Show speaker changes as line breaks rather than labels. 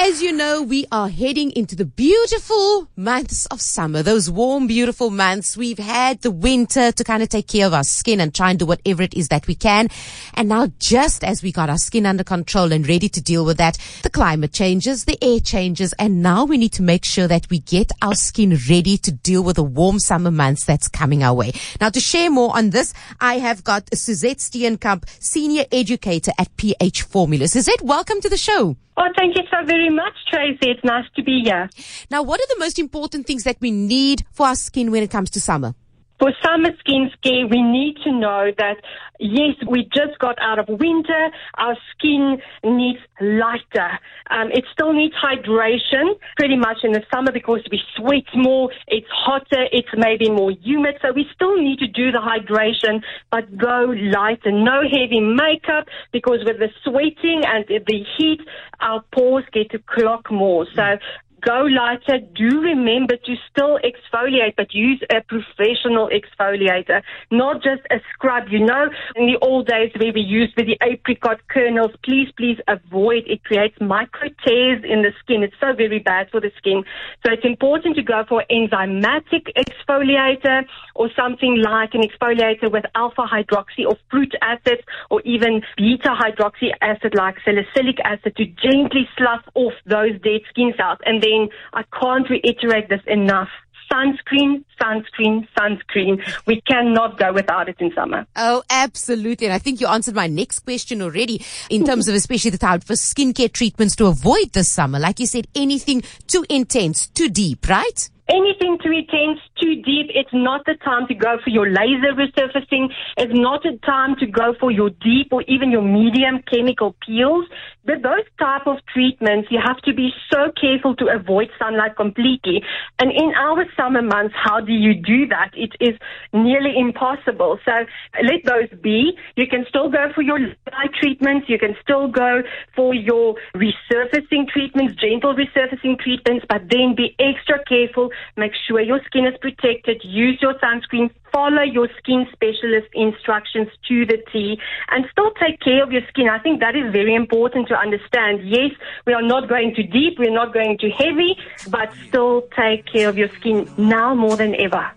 as you know, we are heading into the beautiful months of summer, those warm, beautiful months. We've had the winter to kind of take care of our skin and try and do whatever it is that we can. And now, just as we got our skin under control and ready to deal with that, the climate changes, the air changes, and now we need to make sure that we get our skin ready to deal with the warm summer months that's coming our way. Now, to share more on this, I have got Suzette Steenkamp, Senior Educator at pH Formula. Suzette, welcome to the show.
Oh, thank you so very much, Tracy. It's nice to be here.
Now, what are the most important things that we need for our skin when it comes to summer?
For summer skin care, we need to know that yes, we just got out of winter. Our skin needs lighter. Um, it still needs hydration pretty much in the summer because we sweat more. It's hotter. It's maybe more humid. So we still need to do the hydration, but go lighter. No heavy makeup because with the sweating and the heat, our pores get to clock more. So go lighter. Do remember to still exfoliate, but use a professional exfoliator, not just a scrub. You know, in the old days where we used with the apricot kernels, please, please avoid. It creates micro tears in the skin. It's so very bad for the skin. So it's important to go for enzymatic exfoliator or something like an exfoliator with alpha hydroxy or fruit acids or even beta hydroxy acid like salicylic acid to gently slough off those dead skin cells. And then I can't reiterate this enough. Sunscreen, sunscreen, sunscreen. We cannot go without it in summer.
Oh, absolutely. And I think you answered my next question already in terms of especially the type for skincare treatments to avoid this summer. Like you said, anything too intense, too deep, right?
anything too intense, too deep, it's not the time to go for your laser resurfacing. It's not the time to go for your deep or even your medium chemical peels. With those type of treatments, you have to be so careful to avoid sunlight completely. And in our summer months, how do you do that? It is nearly impossible. So let those be. You can still go for your light treatments. You can still go for your resurfacing treatments, gentle resurfacing treatments, but then be extra careful Make sure your skin is protected. Use your sunscreen. Follow your skin specialist instructions to the T and still take care of your skin. I think that is very important to understand. Yes, we are not going too deep. We're not going too heavy, but still take care of your skin now more than ever.